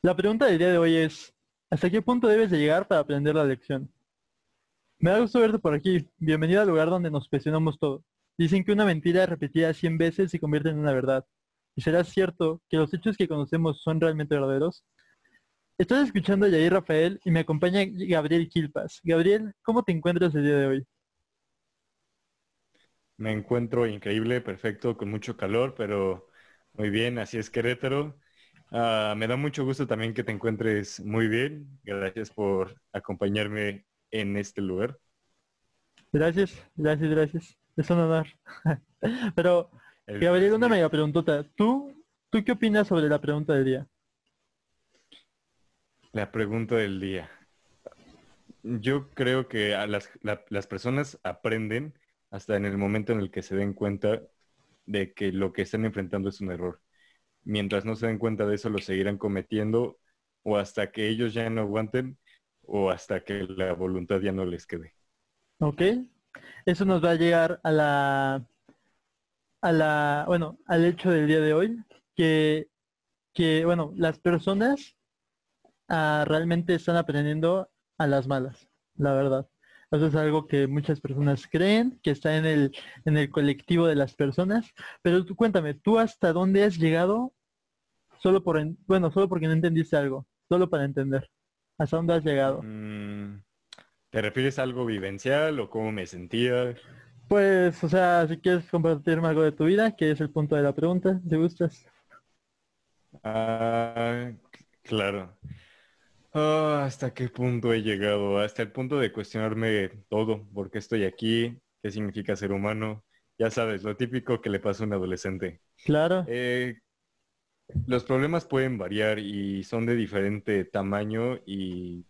La pregunta del día de hoy es, ¿hasta qué punto debes de llegar para aprender la lección? Me da gusto verte por aquí. Bienvenido al lugar donde nos cuestionamos todo. Dicen que una mentira repetida 100 veces se convierte en una verdad. ¿Y será cierto que los hechos que conocemos son realmente verdaderos? Estás escuchando a Yair Rafael y me acompaña Gabriel Quilpas. Gabriel, ¿cómo te encuentras el día de hoy? Me encuentro increíble, perfecto, con mucho calor, pero muy bien, así es Querétaro. Ah, me da mucho gusto también que te encuentres muy bien. Gracias por acompañarme en este lugar. Gracias, gracias, gracias. Es un honor. pero, Gabriel, una mega preguntota. ¿Tú, ¿Tú qué opinas sobre la pregunta del día? La pregunta del día. Yo creo que a las, las personas aprenden hasta en el momento en el que se den cuenta de que lo que están enfrentando es un error. Mientras no se den cuenta de eso, lo seguirán cometiendo o hasta que ellos ya no aguanten o hasta que la voluntad ya no les quede. Ok. Eso nos va a llegar a la, a la, bueno, al hecho del día de hoy, que, que bueno, las personas realmente están aprendiendo a las malas, la verdad. Eso es algo que muchas personas creen, que está en el, en el colectivo de las personas. Pero tú cuéntame, ¿tú hasta dónde has llegado? Solo por, bueno, solo porque no entendiste algo, solo para entender. ¿Hasta dónde has llegado? Mm, ¿Te refieres a algo vivencial o cómo me sentía? Pues, o sea, si quieres compartirme algo de tu vida, que es el punto de la pregunta, ¿te gustas? Ah, claro. Ah, ¿Hasta qué punto he llegado? Hasta el punto de cuestionarme todo, por qué estoy aquí, qué significa ser humano. Ya sabes, lo típico que le pasa a un adolescente. Claro. Eh, los problemas pueden variar y son de diferente tamaño y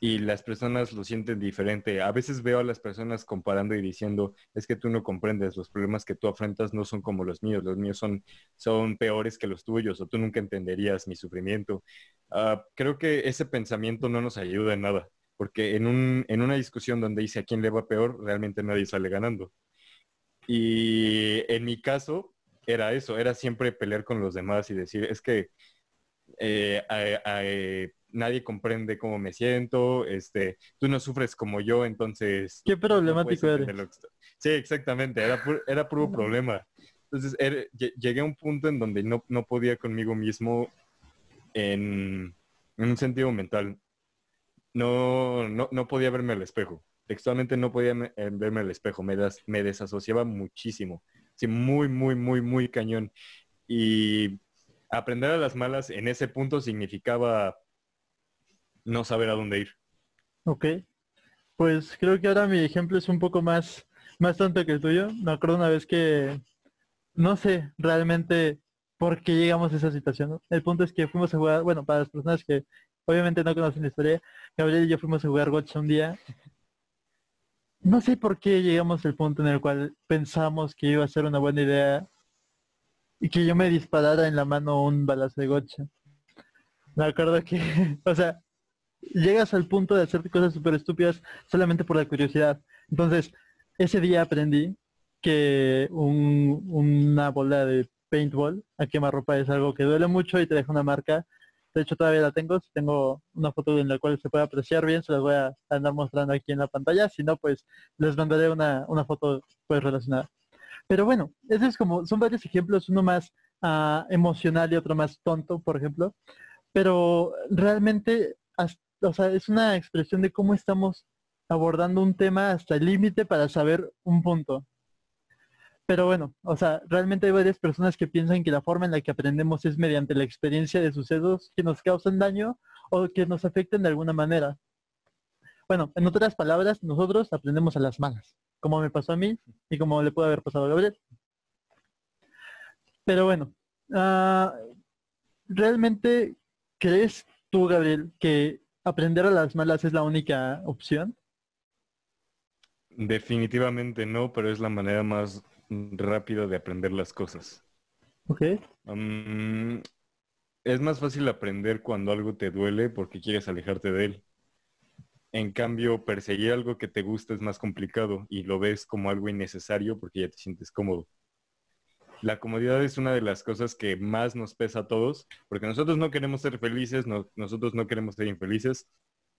y las personas lo sienten diferente. A veces veo a las personas comparando y diciendo, es que tú no comprendes, los problemas que tú afrontas no son como los míos, los míos son, son peores que los tuyos o tú nunca entenderías mi sufrimiento. Ah, creo que ese pensamiento no nos ayuda en nada, porque en, un, en una discusión donde dice a quién le va peor, realmente nadie sale ganando. Y en mi caso era eso, era siempre pelear con los demás y decir, es que eh, eh, nadie comprende cómo me siento, este, tú no sufres como yo, entonces... Qué problemático eres. Sí, exactamente, era, era puro problema. Entonces llegué a un punto en donde no, no podía conmigo mismo en, un sentido mental. No, no, no, podía verme al espejo. Textualmente no podía eh, verme al espejo. Me, me desasociaba muchísimo. Sí, muy, muy, muy, muy cañón. Y aprender a las malas en ese punto significaba no saber a dónde ir. Ok. Pues creo que ahora mi ejemplo es un poco más, más tonto que el tuyo. Me acuerdo una vez que no sé realmente por qué llegamos a esa situación. El punto es que fuimos a jugar, bueno, para las personas que obviamente no conocen la historia, Gabriel y yo fuimos a jugar Gotcha un día. No sé por qué llegamos al punto en el cual pensamos que iba a ser una buena idea y que yo me disparara en la mano un balazo de Gotcha. Me acuerdo que, o sea, llegas al punto de hacer cosas súper estúpidas solamente por la curiosidad. Entonces, ese día aprendí que una bola de paintball a quemarropa es algo que duele mucho y te deja una marca. De hecho, todavía la tengo. tengo una foto en la cual se puede apreciar bien, se las voy a andar mostrando aquí en la pantalla. Si no, pues les mandaré una, foto pues relacionada. Pero bueno, eso es como, son varios ejemplos, uno más ah, emocional y otro más tonto, por ejemplo. Pero realmente o sea, es una expresión de cómo estamos abordando un tema hasta el límite para saber un punto. Pero bueno, o sea, realmente hay varias personas que piensan que la forma en la que aprendemos es mediante la experiencia de sucesos que nos causan daño o que nos afecten de alguna manera. Bueno, en otras palabras, nosotros aprendemos a las malas, como me pasó a mí y como le puede haber pasado a Gabriel. Pero bueno, ah, ¿realmente crees tú, Gabriel, que aprender a las malas es la única opción? Definitivamente no, pero es la manera más rápida de aprender las cosas. Ok. es más fácil aprender cuando algo te duele porque quieres alejarte de él. En cambio, perseguir algo que te gusta es más complicado y lo ves como algo innecesario porque ya te sientes cómodo. la comodidad es una de las cosas que más nos pesa a todos, porque nosotros no queremos ser felices, nosotros no queremos ser infelices,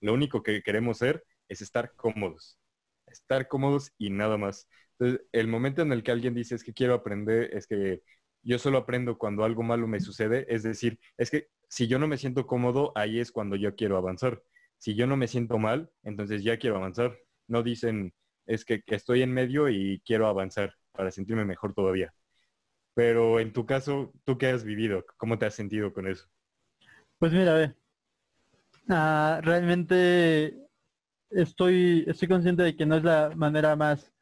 lo único que queremos ser es estar cómodos, estar cómodos y nada más. Entonces, el momento en el que alguien dice es que quiero aprender, es que yo solo aprendo cuando algo malo me sucede, es decir, es que si yo no me siento cómodo, ahí es cuando yo quiero avanzar. Si yo no me siento mal, entonces ya quiero avanzar. No dicen, es que, estoy en medio y quiero avanzar para sentirme mejor todavía. Pero en tu caso, ¿tú qué has vivido? ¿Cómo te has sentido con eso? Pues mira, ve. Ah, realmente estoy, estoy consciente de que no es la manera más,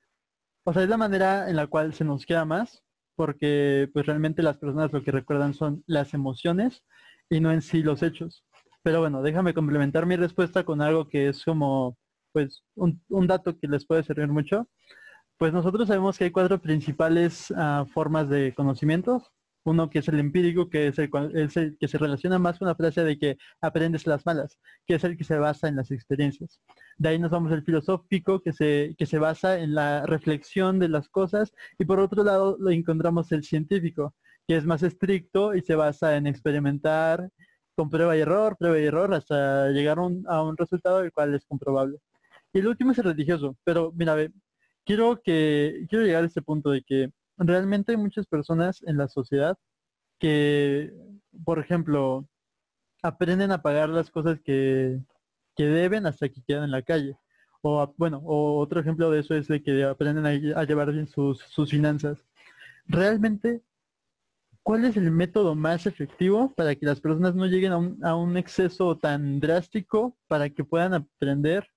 o sea, es la manera en la cual se nos queda más, porque pues realmente las personas lo que recuerdan son las emociones y no en sí los hechos. Pero bueno, déjame complementar mi respuesta con algo que es como pues un, dato que les puede servir mucho. Pues nosotros sabemos que hay cuatro principales ah, formas de conocimientos. Uno que es el empírico, que es el, que se relaciona más con la frase de que aprendes las malas, que es el que se basa en las experiencias. De ahí nos vamos al filosófico, que se, que se basa en la reflexión de las cosas. Y por otro lado lo encontramos el científico, que es más estricto y se basa en experimentar con prueba y error, prueba y error, hasta llegar a un resultado el cual es comprobable. Y el último es el religioso, pero mira, quiero que quiero llegar a este punto de que realmente hay muchas personas en la sociedad que, por ejemplo, aprenden a pagar las cosas que, deben hasta que quedan en la calle. O bueno, o otro ejemplo de eso es de que aprenden a, llevar bien sus, sus finanzas. Realmente, ¿cuál es el método más efectivo para que las personas no lleguen a un, a un exceso tan drástico para que puedan aprender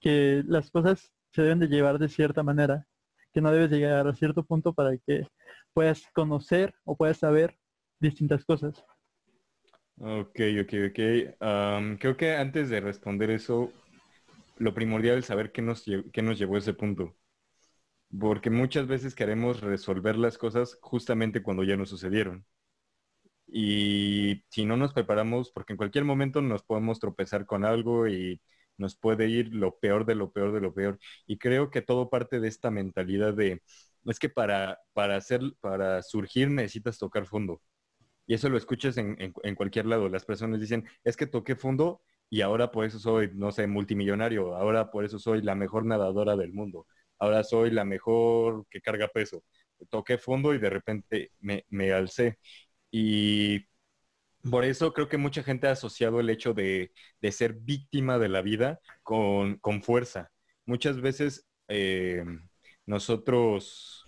que las cosas se deben de llevar de cierta manera, que no debes llegar a cierto punto para que puedas conocer o puedas saber distintas cosas. Ok, ok, ok. creo que antes de responder eso, lo primordial es saber qué nos, qué nos llevó a ese punto. Porque muchas veces queremos resolver las cosas justamente cuando ya nos sucedieron. Y si no nos preparamos, porque en cualquier momento nos podemos tropezar con algo y nos puede ir lo peor de lo peor de lo peor. Y creo que todo parte de esta mentalidad de, es que para, para, hacer, para surgir necesitas tocar fondo. Y eso lo escuchas en, en, cualquier lado. Las personas dicen, es que toqué fondo y ahora por eso soy, no sé, multimillonario, ahora por eso soy la mejor nadadora del mundo, ahora soy la mejor que carga peso. Toqué fondo y de repente me, me alcé. Y por eso creo que mucha gente ha asociado el hecho de, ser víctima de la vida con, fuerza. Muchas veces eh, nosotros,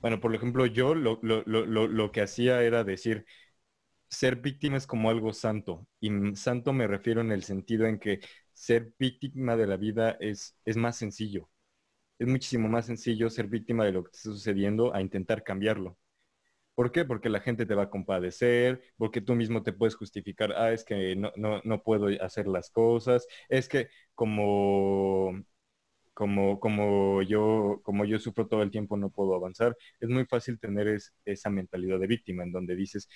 bueno, por ejemplo, yo lo, lo, que hacía era decir, ser víctima es como algo santo. Y santo me refiero en el sentido en que ser víctima de la vida es, es más sencillo. Es muchísimo más sencillo ser víctima de lo que está sucediendo a intentar cambiarlo. ¿Por qué? Porque la gente te va a compadecer, porque tú mismo te puedes justificar, ah, es que no, no, no puedo hacer las cosas, es que como, como, como, yo, como yo sufro todo el tiempo no puedo avanzar. Es muy fácil tener esa mentalidad de víctima en donde dices,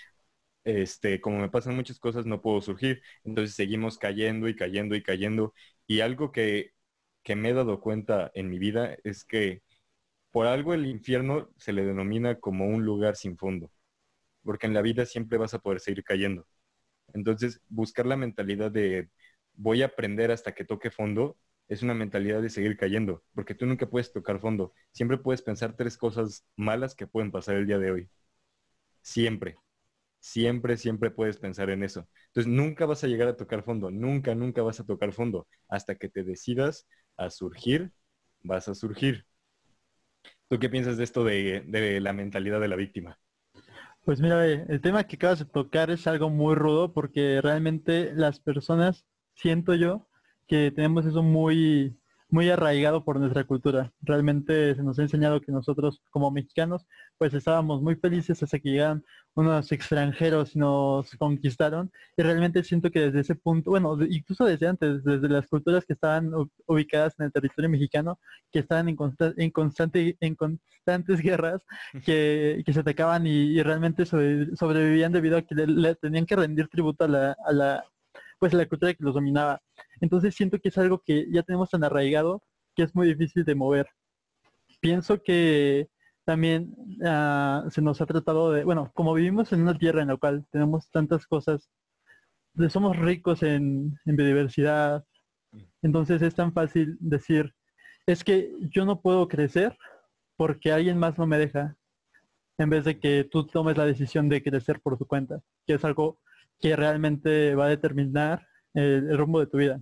este, como me pasan muchas cosas, no puedo surgir. Entonces seguimos cayendo y cayendo y cayendo. Y algo que, que me he dado cuenta en mi vida es que por algo el infierno se le denomina como un lugar sin fondo, porque en la vida siempre vas a poder seguir cayendo. Entonces, buscar la mentalidad de voy a aprender hasta que toque fondo es una mentalidad de seguir cayendo, porque tú nunca puedes tocar fondo. Siempre puedes pensar tres cosas malas que pueden pasar el día de hoy. Siempre. Siempre, siempre puedes pensar en eso. Entonces, nunca vas a llegar a tocar fondo. Nunca, nunca vas a tocar fondo. Hasta que te decidas a surgir, vas a surgir. ¿Tú qué piensas de esto de, la mentalidad de la víctima? Pues mira, el tema que acabas de tocar es algo muy rudo porque realmente las personas, siento yo, que tenemos eso muy, muy arraigado por nuestra cultura. Realmente se nos ha enseñado que nosotros como mexicanos pues estábamos muy felices hasta que llegaron unos extranjeros y nos conquistaron y realmente siento que desde ese punto, bueno, incluso desde antes, desde las culturas que estaban ubicadas en el territorio mexicano, que estaban en, en, constante, en constantes guerras, que, se atacaban y, realmente sobrevivían debido a que le, tenían que rendir tributo a la, a la pues la cultura que los dominaba. Entonces siento que es algo que ya tenemos tan arraigado que es muy difícil de mover. Pienso que también ah, se nos ha tratado de, bueno, como vivimos en una tierra en la cual tenemos tantas cosas, somos ricos en, en biodiversidad, entonces es tan fácil decir, es que yo no puedo crecer porque alguien más no me deja, en vez de que tú tomes la decisión de crecer por tu cuenta, que es algo que realmente va a determinar el, rumbo de tu vida.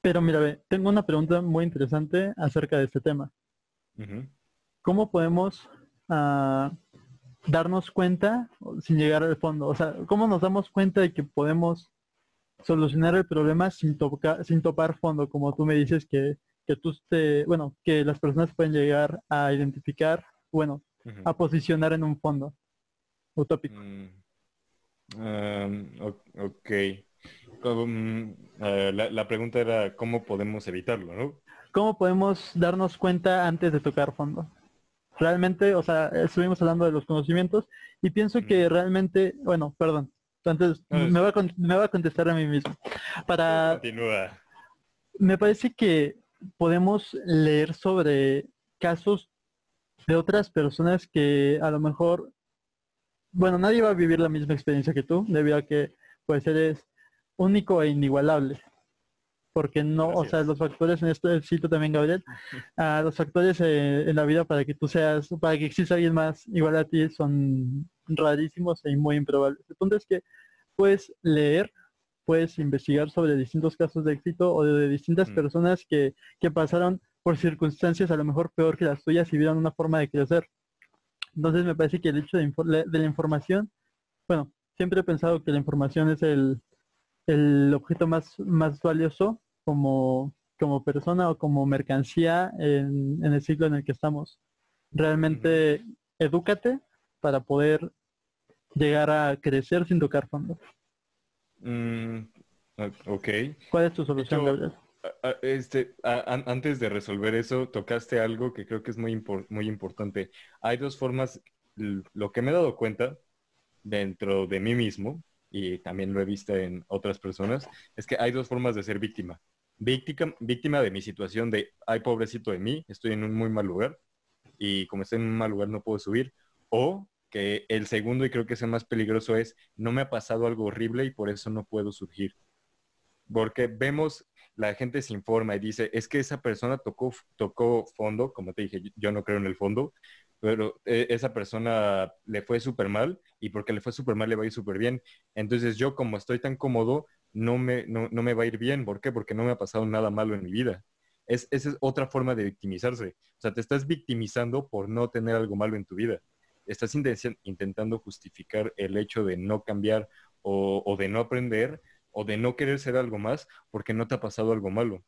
Pero mira, tengo una pregunta muy interesante acerca de este tema. ¿Cómo podemos ah, darnos cuenta sin llegar al fondo? O sea, ¿cómo nos damos cuenta de que podemos solucionar el problema sin, tocar, sin topar fondo, como tú me dices que, que tú te, bueno, que las personas pueden llegar a identificar, bueno, a posicionar en un fondo utópico. Mm, ok. Mm, eh, la, pregunta era cómo podemos evitarlo, ¿no? ¿Cómo podemos darnos cuenta antes de tocar fondo? Realmente, o sea, estuvimos hablando de los conocimientos y pienso que realmente, bueno, perdón, entonces me, va a, me va a contestar a mí mismo. Para... Continúa. Me parece que podemos leer sobre casos de otras personas que a lo mejor, bueno, nadie va a vivir la misma experiencia que tú, debido a que pues eres único e inigualable. Porque no, o sea, los factores en este sitio también, Gabriel, ah, los factores eh, en la vida para que tú seas, para que exista alguien más igual a ti son rarísimos y muy improbables. El punto es que puedes leer, puedes investigar sobre distintos casos de éxito o de, distintas personas que, que pasaron por circunstancias a lo mejor peor que las tuyas y vieron una forma de crecer. Entonces me parece que el hecho de, la información, bueno, siempre he pensado que la información es el, objeto más, más valioso como, como persona o como mercancía en, el ciclo en el que estamos. Realmente edúcate para poder llegar a crecer sin tocar fondo. Mm, ok. ¿Cuál es tu solución, Gabriel? Este, antes de resolver eso, tocaste algo que creo que es muy, muy importante. Hay dos formas, lo que me he dado cuenta dentro de mí mismo, y también lo he visto en otras personas, es que hay dos formas de ser víctima. Víctima, víctima de mi situación de, ay, pobrecito de mí, estoy en un muy mal lugar, y como estoy en un mal lugar no puedo subir. O que el segundo, y creo que es el más peligroso, es, no me ha pasado algo horrible y por eso no puedo surgir. Porque vemos la gente se informa y dice, es que esa persona tocó, tocó fondo, como te dije, yo no creo en el fondo, pero eh, esa persona le fue súper mal y porque le fue súper mal le va a ir súper bien. Entonces yo como estoy tan cómodo, no me, no, me va a ir bien. ¿Por qué? Porque no me ha pasado nada malo en mi vida. Es, esa es otra forma de victimizarse. O sea, te estás victimizando por no tener algo malo en tu vida. Estás intentando justificar el hecho de no cambiar o de no aprender o de no querer ser algo más porque no te ha pasado algo malo.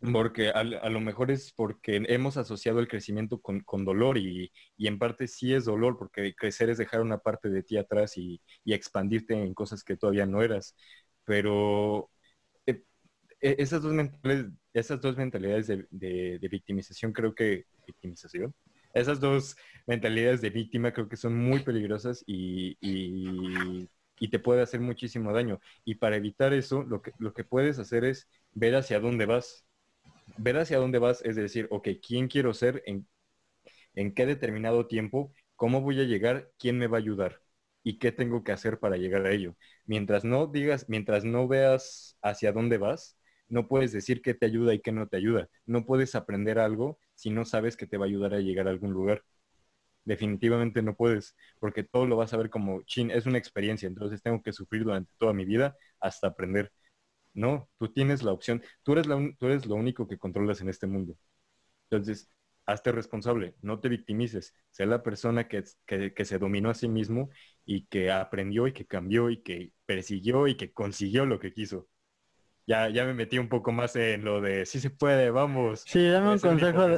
Porque a, lo mejor es porque hemos asociado el crecimiento con, dolor y, en parte sí es dolor porque crecer es dejar una parte de ti atrás y, expandirte en cosas que todavía no eras. Pero eh, e, esas, dos esas dos mentalidades de, victimización creo que... Victimización. Esas dos mentalidades de víctima creo que son muy peligrosas y y te puede hacer muchísimo daño. Y para evitar eso, lo que, lo que puedes hacer es ver hacia dónde vas. Ver hacia dónde vas es decir, ok, ¿quién quiero ser? ¿En, en qué determinado tiempo? ¿Cómo voy a llegar? ¿Quién me va a ayudar? ¿Y qué tengo que hacer para llegar a ello? Mientras no digas, mientras no veas hacia dónde vas, no puedes decir qué te ayuda y qué no te ayuda. No puedes aprender algo si no sabes que te va a ayudar a llegar a algún lugar definitivamente no puedes, porque todo lo vas a ver como, chin, es una experiencia, entonces tengo que sufrir durante toda mi vida hasta aprender. No, tú tienes la opción, tú eres, la, tú eres lo único que controlas en este mundo. Entonces, hazte responsable, no te victimices, sé la persona que, que, se dominó a sí mismo y que aprendió y que cambió y que persiguió y que consiguió lo que quiso ya, ya me metí un poco más en lo de si se puede, vamos. Sí, dame un consejo.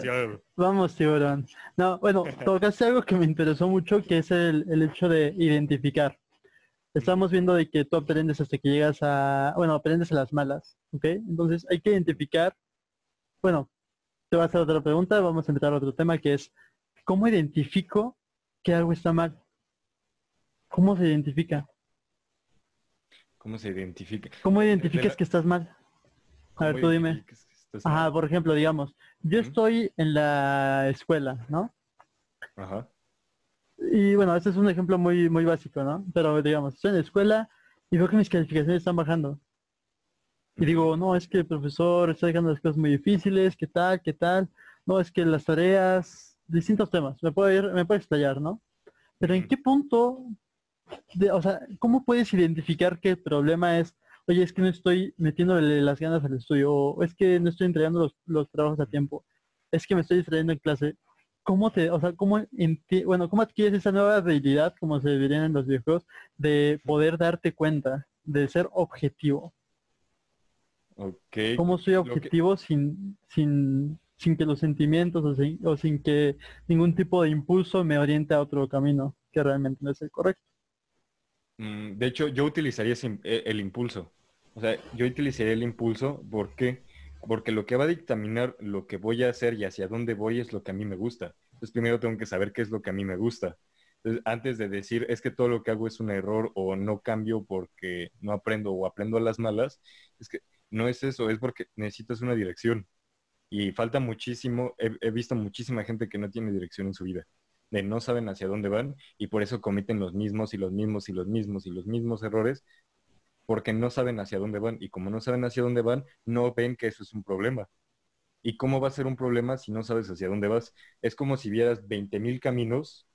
Vamos, tiburón. No, bueno, tocaste algo que me interesó mucho, que es el, el hecho de identificar. Estamos viendo de que tú aprendes hasta que llegas a, bueno, aprendes a las malas, ¿ok? Entonces hay que identificar, bueno, te vas a hacer otra pregunta, vamos a entrar a otro tema que es, ¿cómo identifico que algo está mal? ¿Cómo se identifica? ¿Cómo se identifica? ¿Cómo identificas que estás mal? A ver, tú dime. Ajá, por ejemplo, digamos, yo estoy en la escuela, ¿no? Ajá. Y bueno, este es un ejemplo muy, muy básico, ¿no? Pero digamos, estoy en la escuela y veo que mis calificaciones están bajando. Y digo, no, es que el profesor está dejando las cosas muy difíciles, ¿qué tal? ¿Qué tal? No, es que las tareas, distintos temas, me puede ir, me puede estallar, ¿no? Pero ¿en qué punto, de, o sea, cómo puedes identificar que el problema es, oye, es que no estoy metiéndole las ganas al estudio, o es que no estoy entregando los, los trabajos a tiempo, es que me estoy distrayendo en clase? ¿Cómo te, o sea, cómo, bueno, cómo adquieres esa nueva habilidad, como se dirían en los videojuegos, de poder darte cuenta, de ser objetivo? ¿Cómo soy objetivo sin, sin, sin que los sentimientos o sin, que ningún tipo de impulso me oriente a otro camino que realmente no es el correcto? Mm, de hecho, yo utilizaría e, el impulso. O sea, yo utilizaría el impulso porque porque lo que va a dictaminar lo que voy a hacer y hacia dónde voy es lo que a mí me gusta. Entonces primero tengo que saber qué es lo que a mí me gusta. Entonces, antes de decir es que todo lo que hago es un error o no cambio porque no aprendo o aprendo a las malas, es que no es eso, es porque necesitas una dirección. Y falta muchísimo, he, visto muchísima gente que no tiene dirección en su vida, de no saben hacia dónde van y por eso cometen los mismos y los mismos y los mismos y los mismos errores, porque no saben hacia dónde van. Y como no saben hacia dónde van, no ven que eso es un problema. ¿Y cómo va a ser un problema si no sabes hacia dónde vas? Es como si vieras 20.000 caminos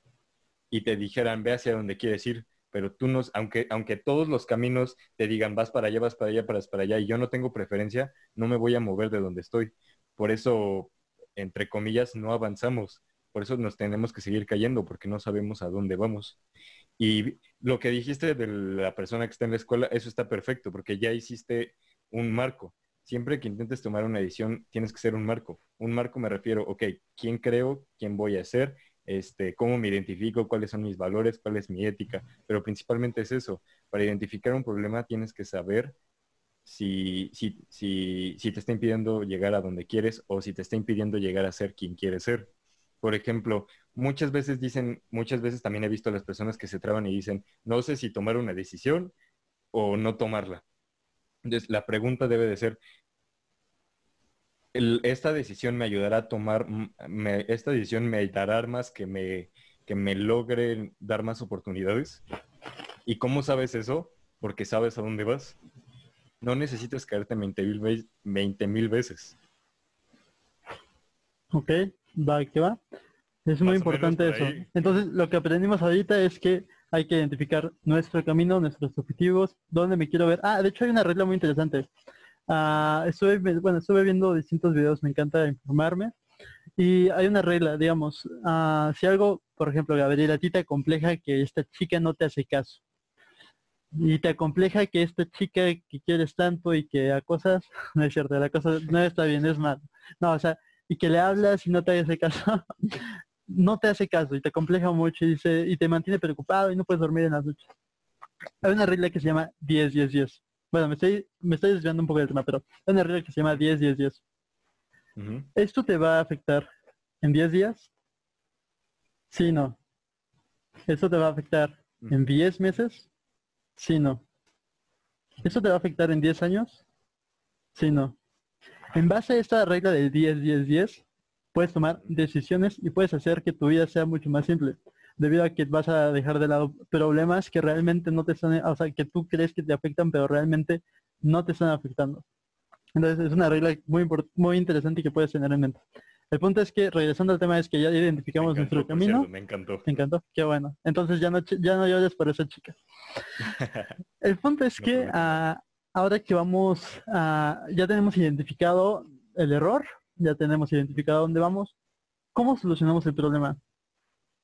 y te dijeran, ve hacia dónde quieres ir, pero tú no, aunque, aunque todos los caminos te digan vas para allá, vas para allá, vas para allá, y yo no tengo preferencia, no me voy a mover de donde estoy. Por eso, entre comillas, no avanzamos. Por eso nos tenemos que seguir cayendo, porque no sabemos a dónde vamos. Y lo que dijiste de la persona que está en la escuela, eso está perfecto, porque ya hiciste un marco. Siempre que intentes tomar una decisión, tienes que ser un marco. Un marco me refiero, ok, ¿quién creo? ¿Quién voy a ser? este, cómo me identifico, cuáles son mis valores, cuál es mi ética, pero principalmente es eso. Para identificar un problema tienes que saber si, si, si, si te está impidiendo llegar a donde quieres o si te está impidiendo llegar a ser quien quieres ser. Por ejemplo, muchas veces dicen, muchas veces también he visto a las personas que se traban y dicen, no sé si tomar una decisión o no tomarla. Entonces, la pregunta debe de ser, esta decisión me ayudará a tomar, esta decisión me dará armas que me, que me logren dar más oportunidades. ¿Y cómo sabes eso? Porque sabes a dónde vas. No necesitas caerte 20 mil veces. Ok, va, ¿qué va? Es muy importante eso. Entonces, lo que aprendimos ahorita es que hay que identificar nuestro camino, nuestros objetivos, dónde me quiero ver. Ah, de hecho hay una regla muy interesante. Uh, estuve, bueno, estuve viendo distintos videos, me encanta informarme. Y hay una regla, digamos, uh, si algo, por ejemplo, Gabriel, a ti te compleja que esta chica no te hace caso. Y te compleja que esta chica que quieres tanto y que acosas, no es cierto, la cosa no está bien, es mal. No, o sea, y que le hablas y no te hace caso, no te hace caso y te compleja mucho y, dice, y te mantiene preocupado y no puedes dormir en las noches. Hay una regla que se llama 10-10-10. Bueno, me estoy, me estoy desviando un poco del tema, pero hay una regla que se llama 10, 10, 10. ¿Esto te va a afectar en 10 días? Sí, no. ¿Esto te va a afectar en 10 meses? Sí, no. ¿Esto te va a afectar en 10 años? Sí, no. En base a esta regla del 10, 10, 10, puedes tomar decisiones y puedes hacer que tu vida sea mucho más simple debido a que vas a dejar de lado problemas que realmente no te están, o sea, que tú crees que te afectan, pero realmente no te están afectando. Entonces es una regla muy, muy interesante que puedes tener en mente. El punto es que, regresando al tema, es que ya identificamos nuestro camino. me encantó. Me encantó, qué bueno. Entonces ya no, ya no llores por esa chica. el punto es que ah, ahora que vamos, a, ya tenemos identificado el error, ya tenemos identificado dónde vamos, ¿cómo solucionamos el problema?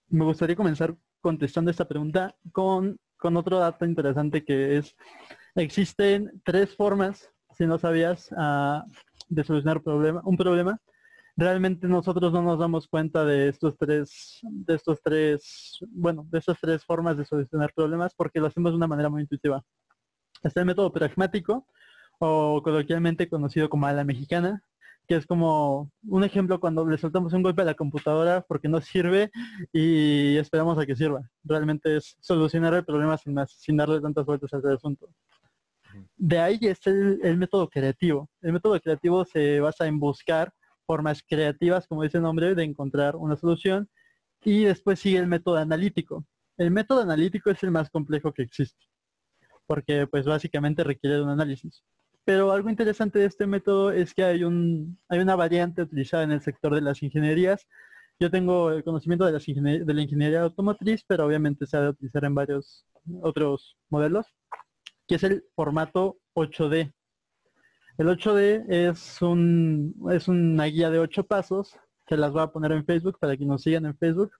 me gustaría comenzar contestando esta pregunta con, con otro dato interesante que es, existen tres formas, si no sabías, ah, de solucionar problema, un problema. Realmente nosotros no nos damos cuenta de estos tres, de estos tres, bueno, de estas tres formas de solucionar problemas porque lo hacemos de una manera muy intuitiva. Está el método pragmático, o coloquialmente conocido como a la mexicana, que es como un ejemplo cuando le soltamos un golpe a la computadora porque no sirve y esperamos a que sirva. Realmente es solucionar el problema sin sin darle tantas vueltas al asunto. De ahí es el, el método creativo. El método creativo se basa en buscar formas creativas, como dice el nombre, de encontrar una solución. Y después sigue el método analítico. El método analítico es el más complejo que existe, porque pues básicamente requiere de un análisis. Pero algo interesante de este método es que hay, un, hay una variante utilizada en el sector de las ingenierías. Yo tengo el conocimiento de, de la ingeniería automotriz, pero obviamente se ha de utilizar en varios otros modelos, que es el formato 8D. El 8D es, un, es una guía de 8 pasos que las voy a poner en Facebook para que nos sigan en Facebook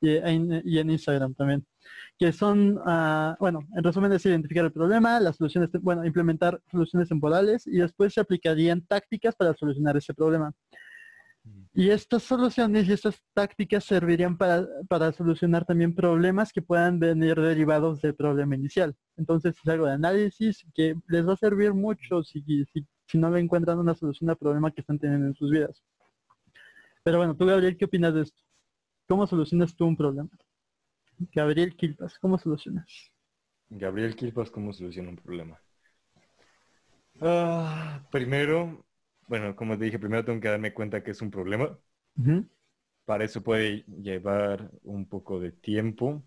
y en, Instagram también. Que son, uh, bueno, en resumen es identificar el problema, las soluciones, bueno, implementar soluciones temporales y después se aplicarían tácticas para solucionar ese problema. Y estas soluciones y estas tácticas servirían para, para, solucionar también problemas que puedan venir derivados del problema inicial. Entonces es algo de análisis que les va a servir mucho si, si, si no le encuentran una solución al problema que están teniendo en sus vidas. Pero bueno, tú Gabriel, ¿qué opinas de esto? ¿Cómo solucionas tú un problema? Gabriel Quilpas, ¿cómo solucionas? Gabriel Quilpas, ¿cómo soluciona un problema? Ah, primero, bueno, como te dije, primero tengo que darme cuenta que es un problema. Para eso puede llevar un poco de tiempo.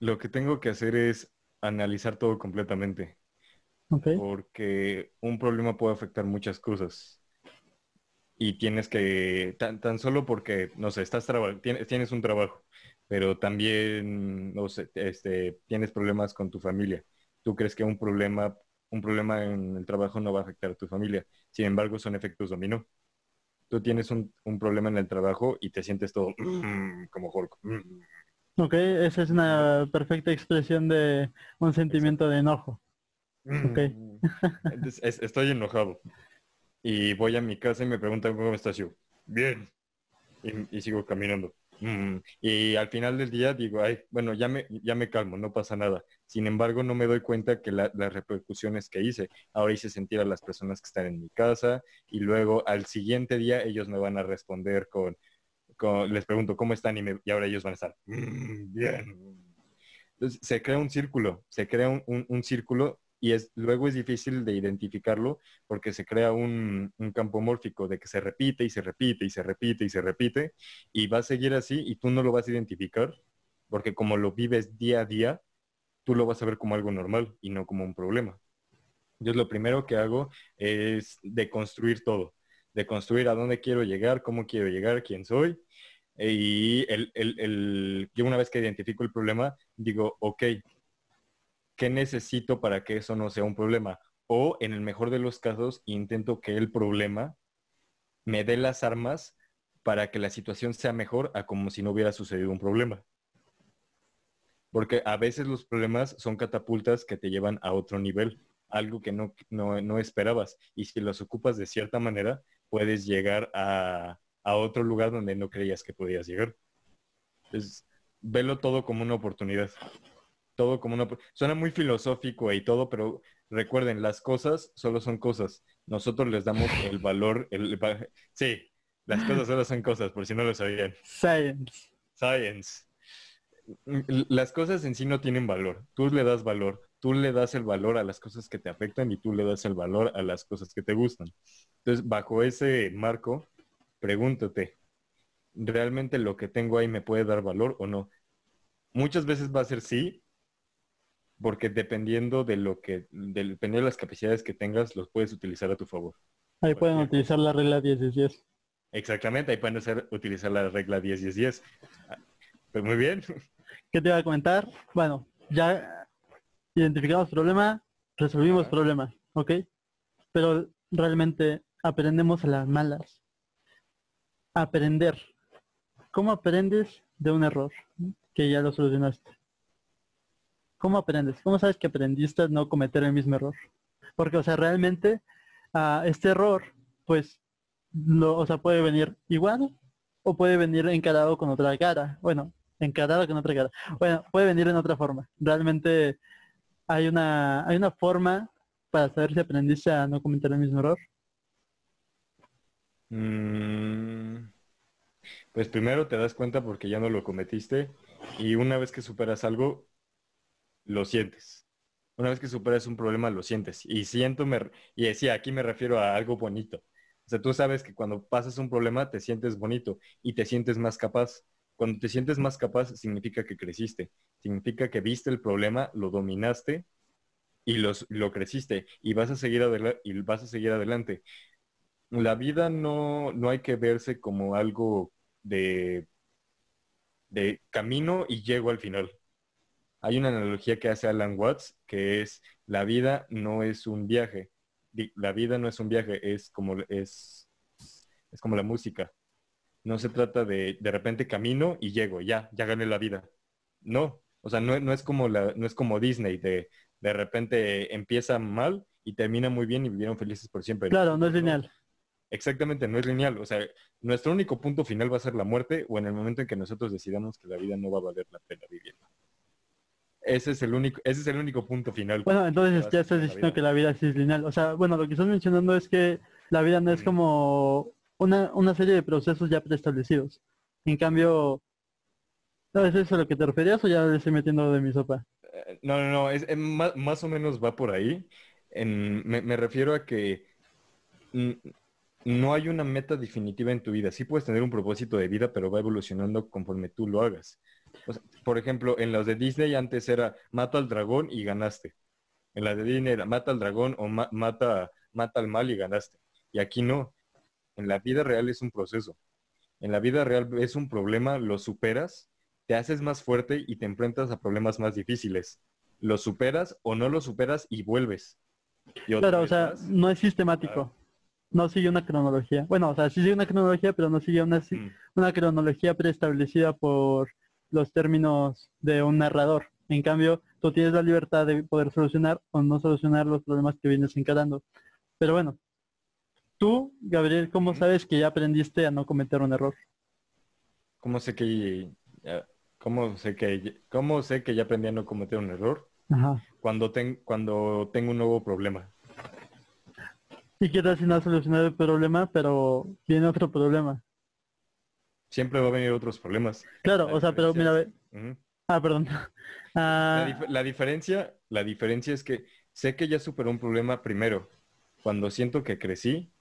Lo que tengo que hacer es analizar todo completamente. Porque un problema puede afectar muchas cosas. Y tienes que, tan, solo porque, no sé, estás tienes, tienes un trabajo, pero también, no sé, este, tienes problemas con tu familia. Tú crees que un problema, un problema en el trabajo no va a afectar a tu familia. Sin embargo, son efectos dominó. Tú tienes un, un problema en el trabajo y te sientes todo como Hulk. Ok, esa es una perfecta expresión de un sentimiento de enojo. Mm. estoy enojado. Y voy a mi casa y me preguntan cómo estás yo. Bien. Y, sigo caminando. Mm. Y al final del día digo, ay, bueno, ya me, ya me calmo, no pasa nada. Sin embargo, no me doy cuenta que las repercusiones que hice, ahora hice sentir a las personas que están en mi casa y luego al siguiente día ellos me van a responder con, les pregunto cómo están y, ahora ellos van a estar, mm, bien. Entonces, se crea un círculo, se crea un, círculo y es, luego es difícil de identificarlo porque se crea un, campo mórfico de que se repite y se repite y se repite y se repite y va a seguir así y tú no lo vas a identificar porque como lo vives día a día, tú lo vas a ver como algo normal y no como un problema. Yo lo primero que hago es deconstruir todo, de construir a dónde quiero llegar, cómo quiero llegar, quién soy y el, el, yo una vez que identifico el problema, digo, ok, ¿qué necesito para que eso no sea un problema? O en el mejor de los casos, intento que el problema me dé las armas para que la situación sea mejor a como si no hubiera sucedido un problema. Porque a veces los problemas son catapultas que te llevan a otro nivel, algo que no, no, no esperabas. Y si los ocupas de cierta manera, puedes llegar a, a otro lugar donde no creías que podías llegar. Entonces, velo todo como una oportunidad. Todo como una... Suena muy filosófico y todo, pero recuerden, las cosas solo son cosas. Nosotros les damos el valor... El... Sí, las cosas solo son cosas, por si no lo sabían. Science. Science. Las cosas en sí no tienen valor. Tú le das valor. Tú le das el valor a las cosas que te afectan y tú le das el valor a las cosas que te gustan. Entonces, bajo ese marco, pregúntate, ¿realmente lo que tengo ahí me puede dar valor o no? Muchas veces va a ser sí, porque dependiendo de lo que, dependiendo de las capacidades que tengas, los puedes utilizar a tu favor. Ahí pueden utilizar la regla 10 10 10. Exactamente, ahí pueden hacer, utilizar la regla 10 10 10. Pues muy bien. ¿Qué te iba a comentar? Bueno, ya identificamos problema, resolvimos problema, ¿ok? Pero realmente aprendemos a las malas aprender. ¿Cómo aprendes de un error que ya lo solucionaste? ¿Cómo aprendes? ¿Cómo sabes que aprendiste a no cometer el mismo error? Porque, o sea, realmente a este error, pues, o sea, puede venir igual o puede venir encarado con otra cara. Bueno, encarado con otra cara. Bueno, puede venir en otra forma. Realmente hay una, hay una forma para saber si aprendiste a no cometer el mismo error. Mm, Pues primero te das cuenta porque ya no lo cometiste y una vez que superas algo, lo sientes. Una vez que superas un problema, lo sientes. Y siento, me, y decía, aquí me refiero a algo bonito. O sea, tú sabes que cuando pasas un problema te sientes bonito y te sientes más capaz. Cuando te sientes más capaz significa que creciste. Significa que viste el problema, lo dominaste y los, lo creciste y vas a seguir, y vas a seguir adelante. La vida no, no hay que verse como algo de, de camino y llego al final. Hay una analogía que hace Alan Watts que es la vida no es un viaje. La vida no es un viaje, es como, es, es como la música. No se trata de de repente camino y llego, ya, ya gané la vida. No, o sea, no, no es como la, no es como Disney de de repente empieza mal y termina muy bien y vivieron felices por siempre. Claro, no es lineal. Exactamente, no es lineal. O sea, nuestro único punto final va a ser la muerte o en el momento en que nosotros decidamos que la vida no va a valer la pena vivirla. Ese es el único, ese es el único punto final. Bueno, entonces ya estás diciendo que la vida sí es lineal. O sea, bueno, lo que estás mencionando es que la vida no es como una, una serie de procesos ya preestablecidos. En cambio, ¿no es eso a lo que te referías o ya le estoy metiendo de mi sopa? No, no, no, es, más, o menos va por ahí. me, refiero a que no hay una meta definitiva en tu vida. Sí puedes tener un propósito de vida, pero va evolucionando conforme tú lo hagas. Por ejemplo, en los de Disney antes era mata al dragón y ganaste. En la de Disney era mata al dragón o mata, mata al mal y ganaste. Y aquí no. En la vida real es un proceso. En la vida real es un problema, lo superas te haces más fuerte y te enfrentas a problemas más difíciles. Lo superas o no lo superas y vuelves. claro, o sea, no es sistemático. No sigue una cronología. Bueno, o sea, sí sigue una cronología, pero no sigue una, mm. una cronología preestablecida por los términos de un narrador. En cambio, tú tienes la libertad de poder solucionar o no solucionar los problemas que vienes encarando. Pero bueno, tú, Gabriel, ¿cómo sabes que ya aprendiste a no cometer un error? ¿Cómo sé que ¿Cómo sé que, cómo sé que ya aprendí a no cometer un error? Cuando, cuando tengo un nuevo problema. ¿Y qué tal si no has solucionado el problema, pero viene otro problema? Siempre va a venir otros problemas. Claro, o sea, pero mira, Ah, perdón. Ah. La, diferencia, la diferencia es que sé que ya superó un problema primero, cuando siento que crecí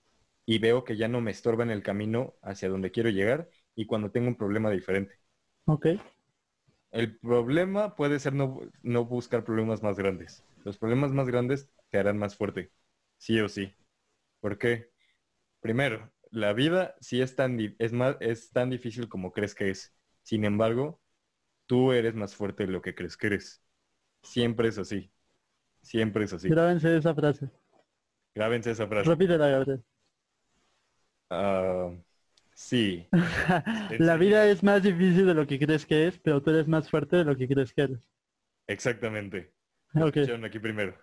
y veo que ya no me estorba en el camino hacia donde quiero llegar y cuando tengo un problema diferente. Ok. El problema puede ser no, buscar problemas más grandes. Los problemas más grandes te harán más fuerte, sí o sí. ¿Por qué? Primero, la vida sí es tan, es, más, es tan difícil como crees que es. Sin embargo, tú eres más fuerte de lo que crees que eres. Siempre es así. Siempre es así. Grábense esa frase. Grábense esa frase. Repítela, Gabriel. Ah, Sí. la vida es más difícil de lo que crees que es, pero tú eres más fuerte de lo que crees que eres. Exactamente. Okay. aquí primero.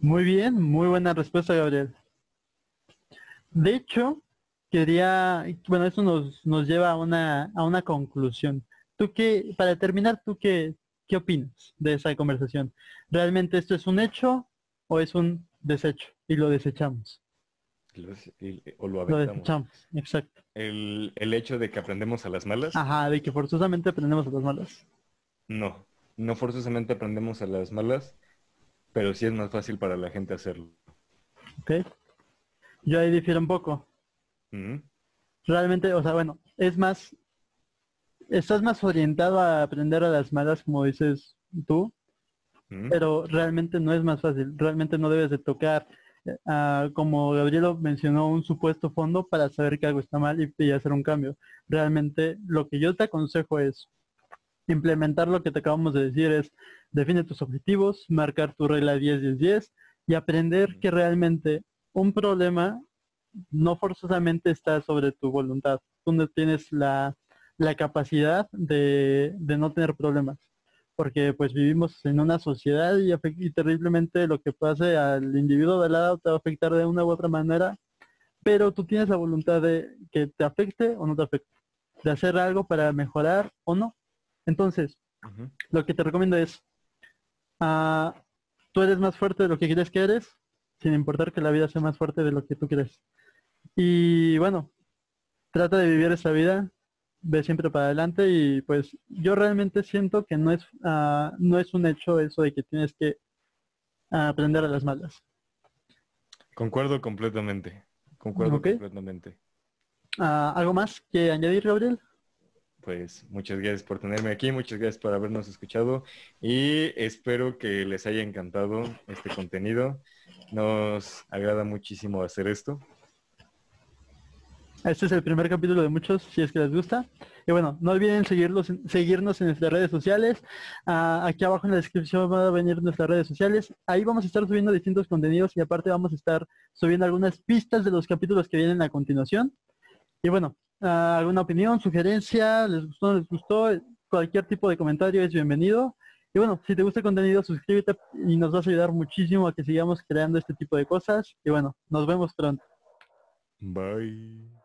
Muy bien, muy buena respuesta, Gabriel. De hecho, quería, bueno, eso nos, nos lleva a una, a una conclusión. Tú qué, para terminar, ¿tú qué, qué opinas de esa conversación? ¿Realmente esto es un hecho o es un desecho y lo desechamos? o lo aventamos. exacto. El, el, hecho de que aprendemos a las malas. Ajá, de que forzosamente aprendemos a las malas. No, no forzosamente aprendemos a las malas, pero sí es más fácil para la gente hacerlo. Ok. Yo ahí difiero un poco. Realmente, o sea, bueno, es más, estás más orientado a aprender a las malas, como dices tú, pero realmente no es más fácil. Realmente no debes de tocar Ah, como Gabrielo mencionó, un supuesto fondo para saber que algo está mal y, hacer un cambio. Realmente lo que yo te aconsejo es implementar lo que te acabamos de decir, es define tus objetivos, marcar tu regla 10-10-10 y aprender que realmente un problema no forzosamente está sobre tu voluntad. Tú no tienes la, capacidad de, de no tener problemas porque pues vivimos en una sociedad y, y, terriblemente lo que pase al individuo de lado te va a afectar de una u otra manera, pero tú tienes la voluntad de que te afecte o no te afecte, de hacer algo para mejorar o no. Entonces, lo que te recomiendo es, uh, tú eres más fuerte de lo que crees que eres, sin importar que la vida sea más fuerte de lo que tú crees. Y bueno, trata de vivir esa vida ve siempre para adelante y pues yo realmente siento que no es, ah, no es un hecho eso de que tienes que aprender a las malas. Concuerdo completamente. Concuerdo completamente. Ah, ¿Algo más que añadir, Gabriel? Pues muchas gracias por tenerme aquí, muchas gracias por habernos escuchado y espero que les haya encantado este contenido. Nos agrada muchísimo hacer esto. Este es el primer capítulo de muchos, si es que les gusta. Y bueno, no olviden seguirnos en nuestras redes sociales. Ah, aquí abajo en la descripción van a venir nuestras redes sociales. Ahí vamos a estar subiendo distintos contenidos y aparte vamos a estar subiendo algunas pistas de los capítulos que vienen a continuación. Y bueno, alguna opinión, sugerencia, les gustó, les gustó, cualquier tipo de comentario es bienvenido. Y bueno, si te gusta el contenido, suscríbete y nos vas a ayudar muchísimo a que sigamos creando este tipo de cosas. Y bueno, nos vemos pronto. Bye.